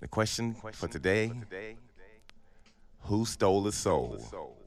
The question for today Who stole his soul? The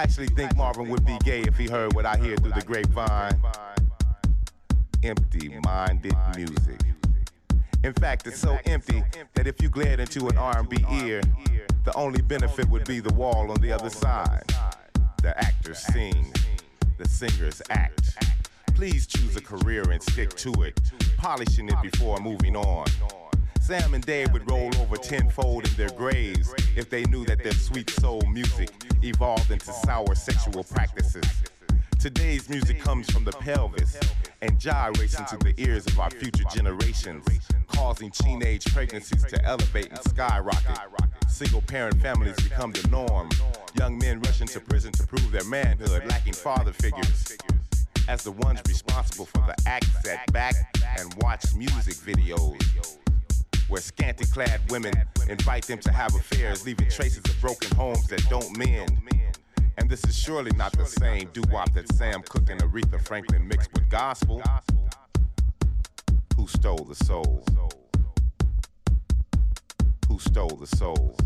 You actually think Marvin would be gay if he heard what I hear through the grapevine? Empty minded music. In fact, it's so empty that if you glared into an R&B ear, the only benefit would be the wall on the other side. The actors sing, the singers act. Please choose a career and stick to it, polishing it before moving on. Sam and Dave would roll over tenfold in their graves if they knew that their sweet soul music evolved into sour sexual practices. Today's music comes from the pelvis and gyrates into the ears of our future generations, causing teenage pregnancies to elevate and skyrocket. Single parent families become the norm. Young men rush into prison to prove their manhood, lacking father figures. As the ones responsible for the acts that back and watch music videos where scanty clad women invite them to have affairs, leaving traces of broken homes that don't mend. And this is surely not the same doo wop that Sam Cooke and Aretha Franklin mixed with gospel. Who stole the soul? Who stole the soul?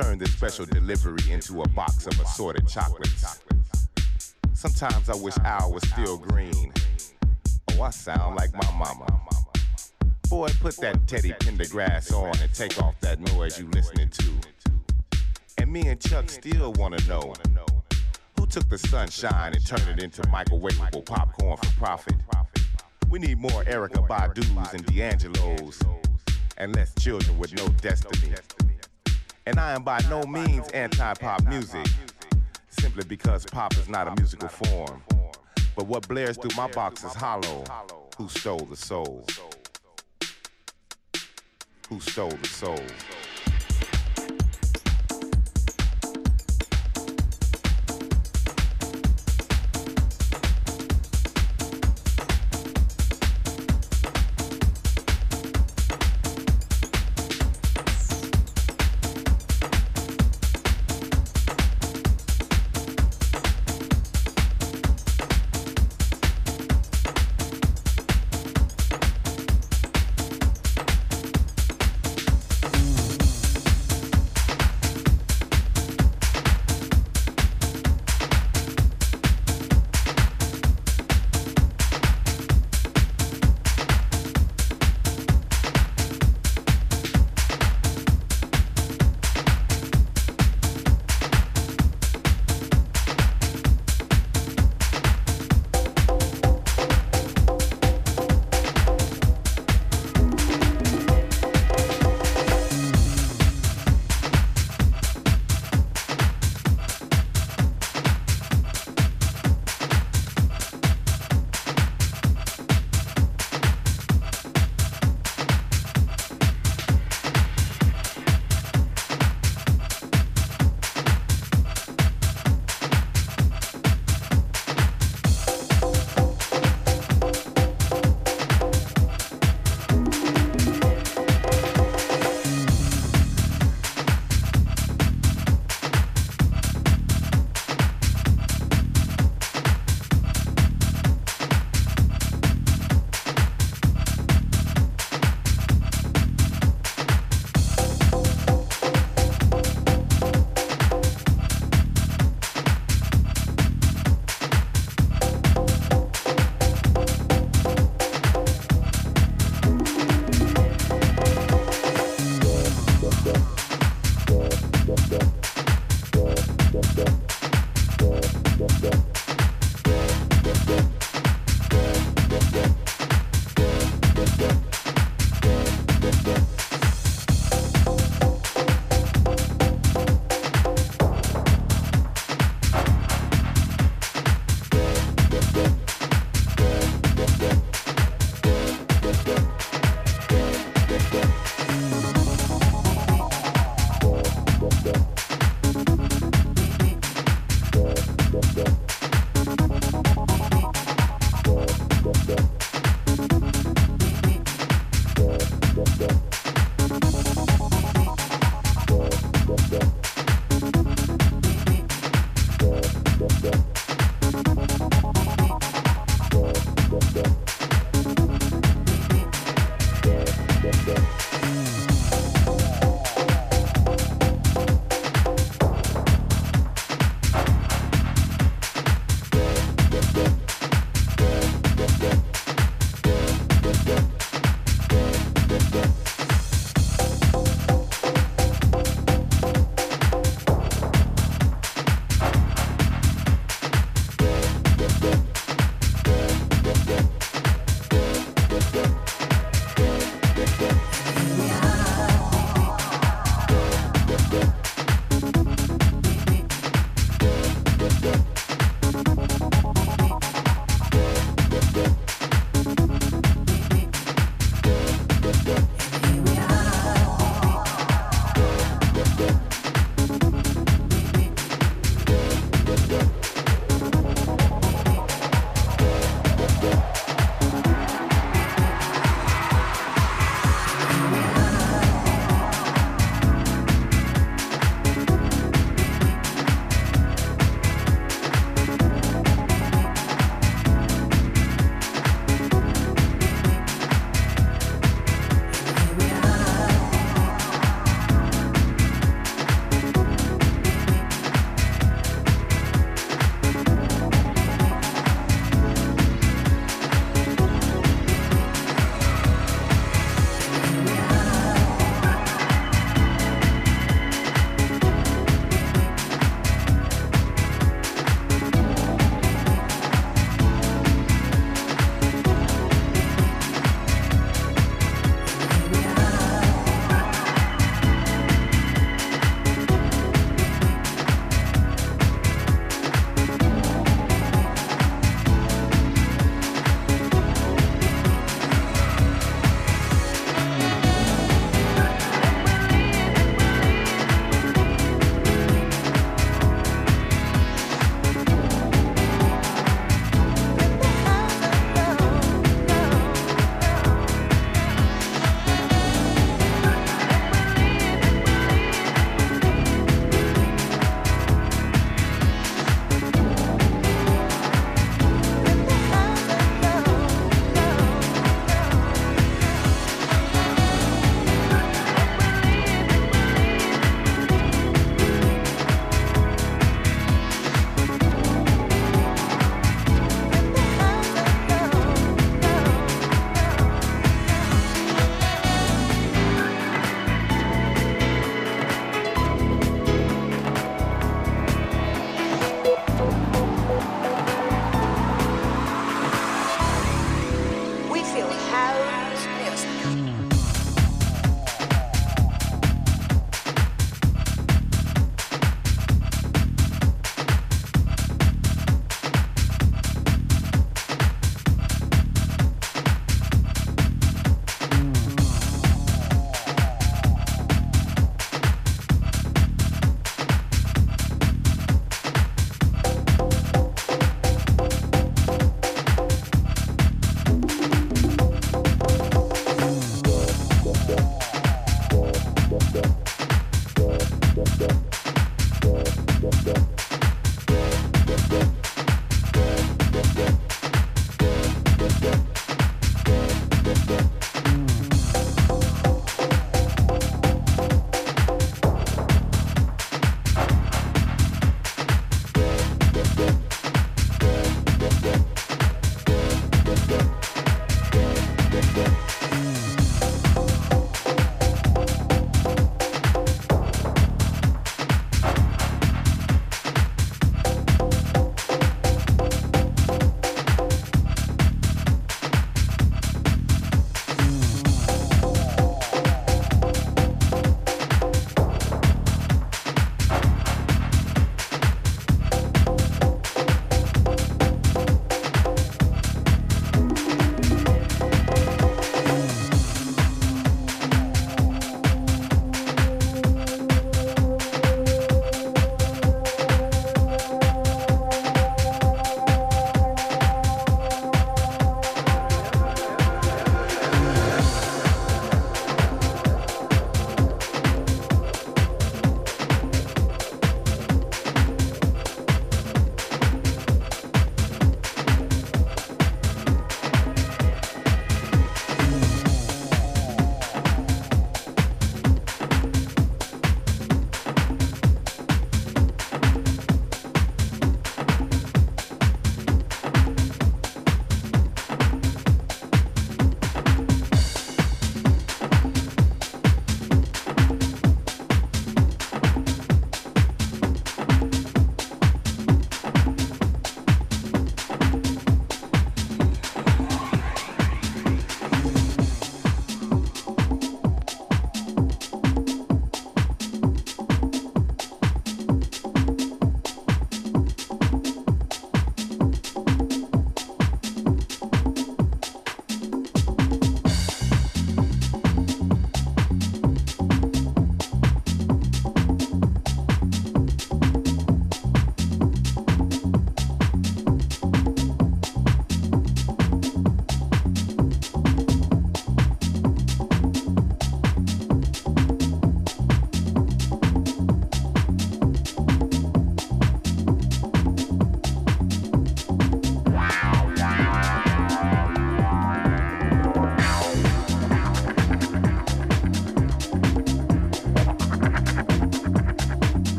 Turned this special delivery into a box of assorted chocolates? Sometimes I wish Al was still green. Oh, I sound like my mama. Boy, put that Teddy Pendergrass on and take off that noise you listening to. And me and Chuck still wanna know who took the sunshine and turned it into microwavable popcorn for profit. We need more Erykah Badu's and D'Angelo's, and less children with no destiny. And I am by no means anti-pop music, simply because pop is not a musical form. But what blares through my box is hollow. Who stole the soul? Who stole the soul?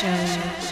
show.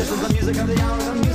This is the music of the hour.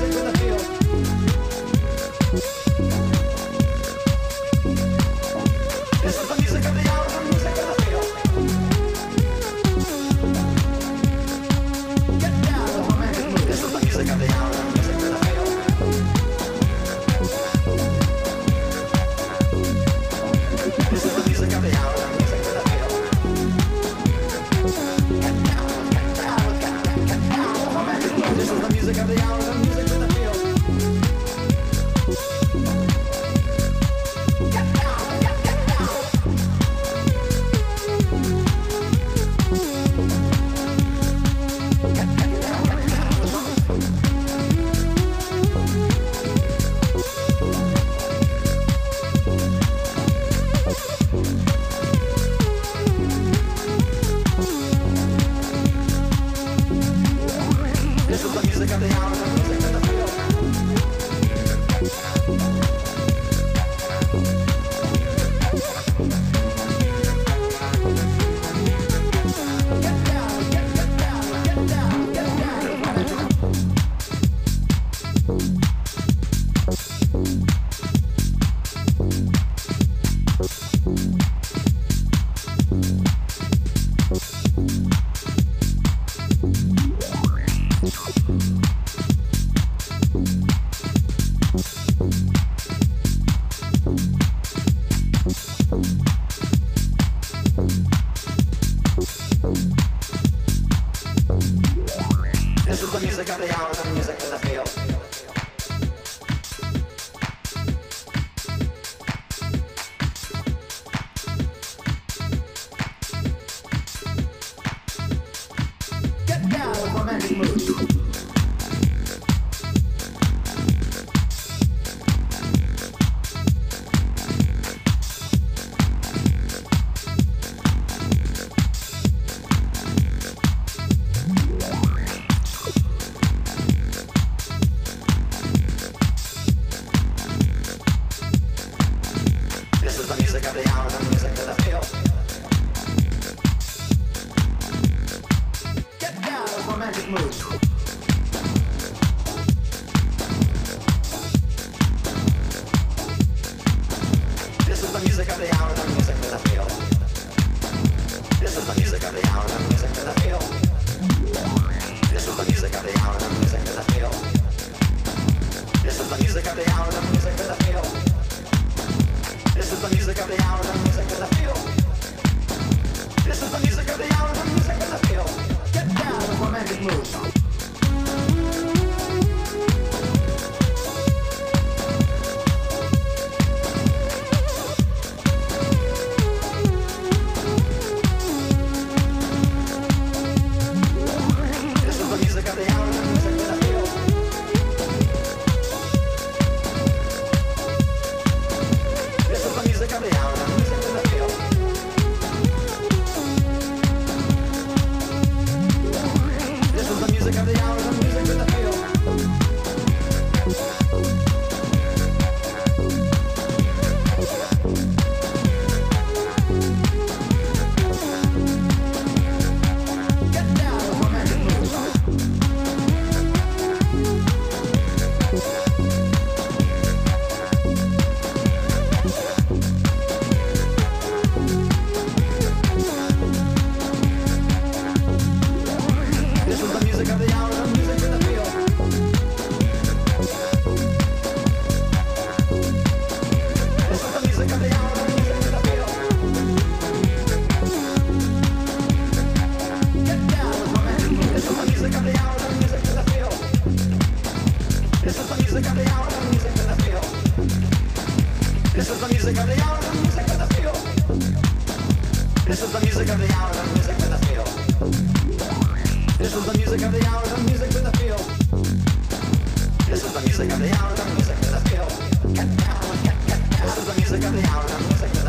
This is the music of the hour, the music that the field. This is the music of the hour, the music that the field. This is the music of the hour, the music that the field. This is the music of the hour, the music that the field. This is the music of the hour, the music that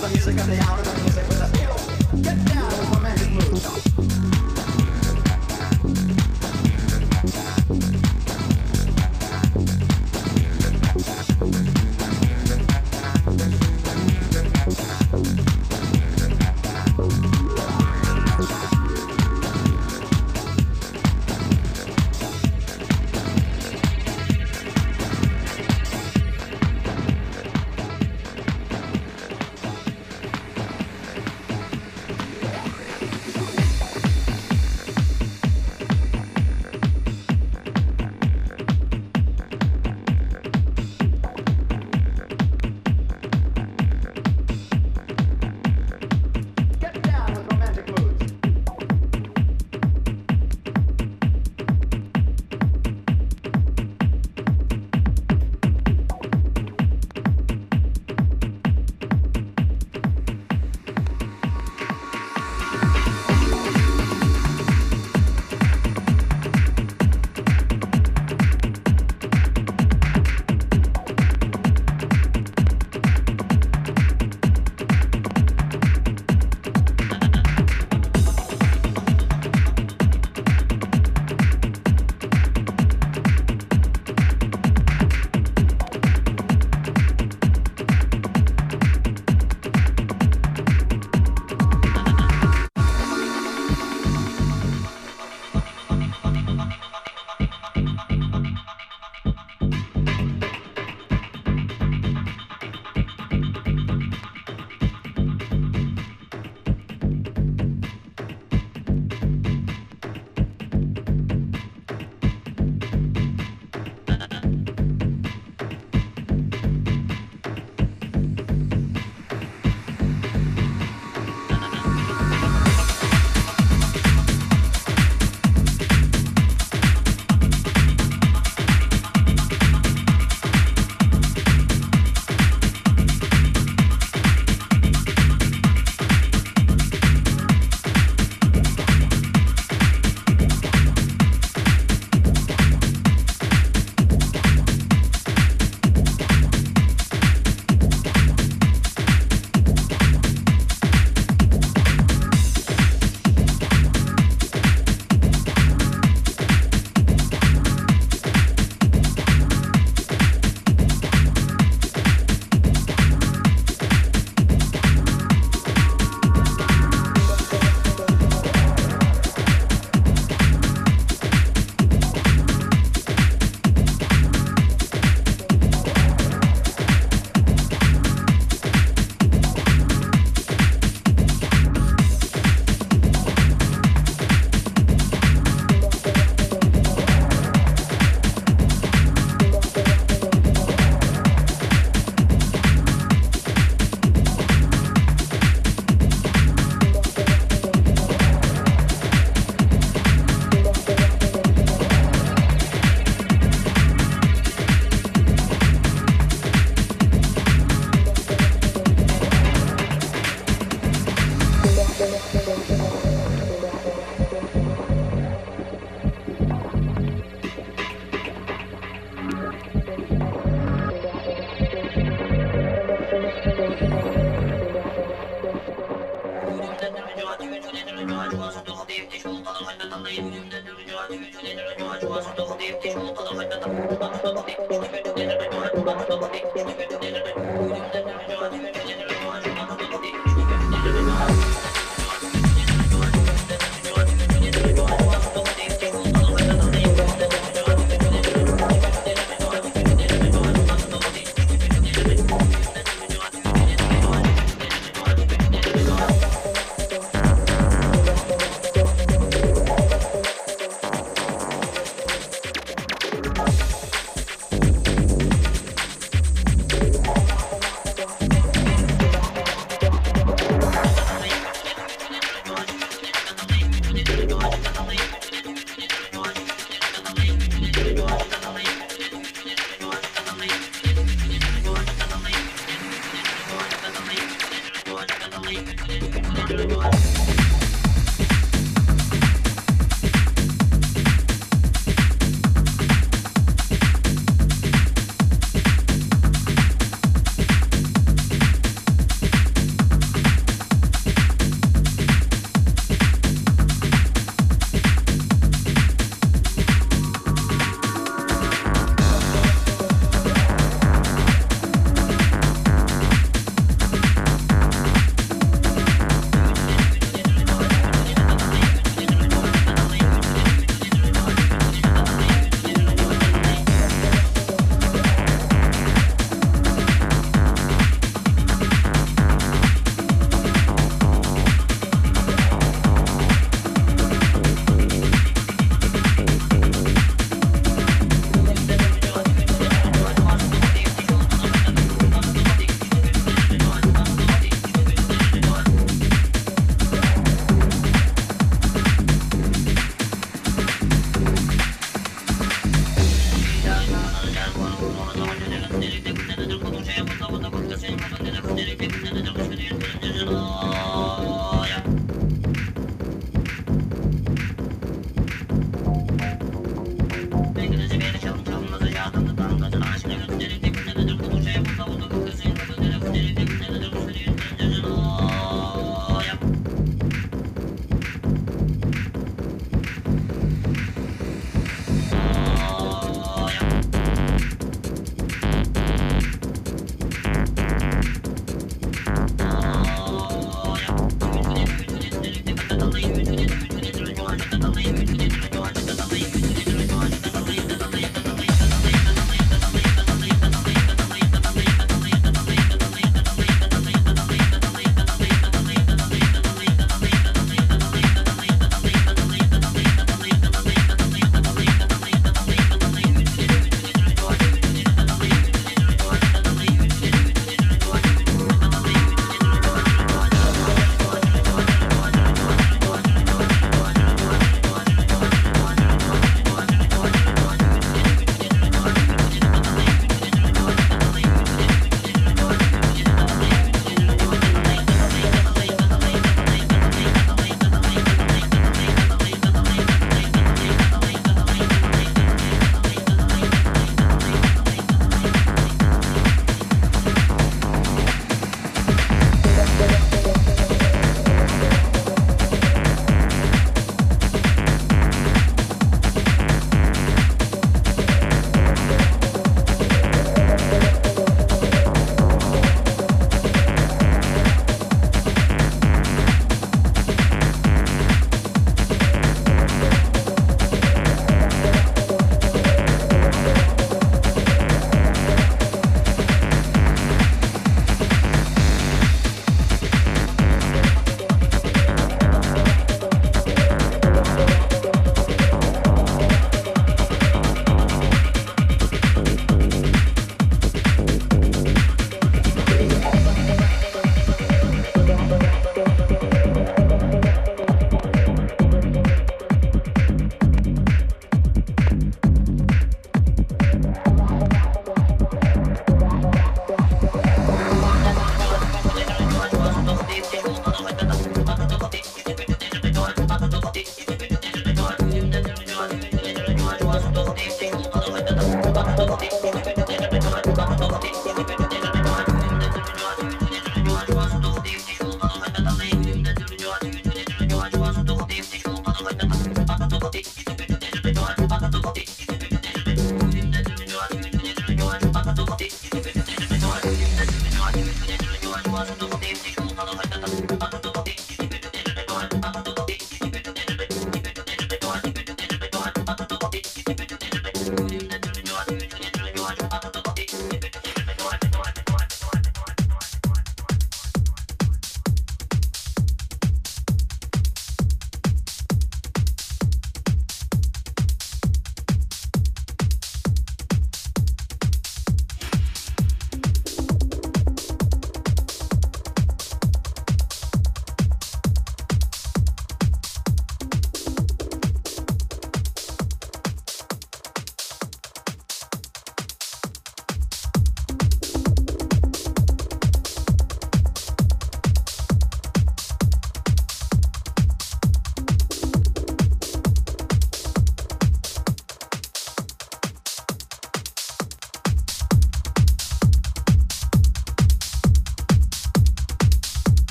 the music of the hour.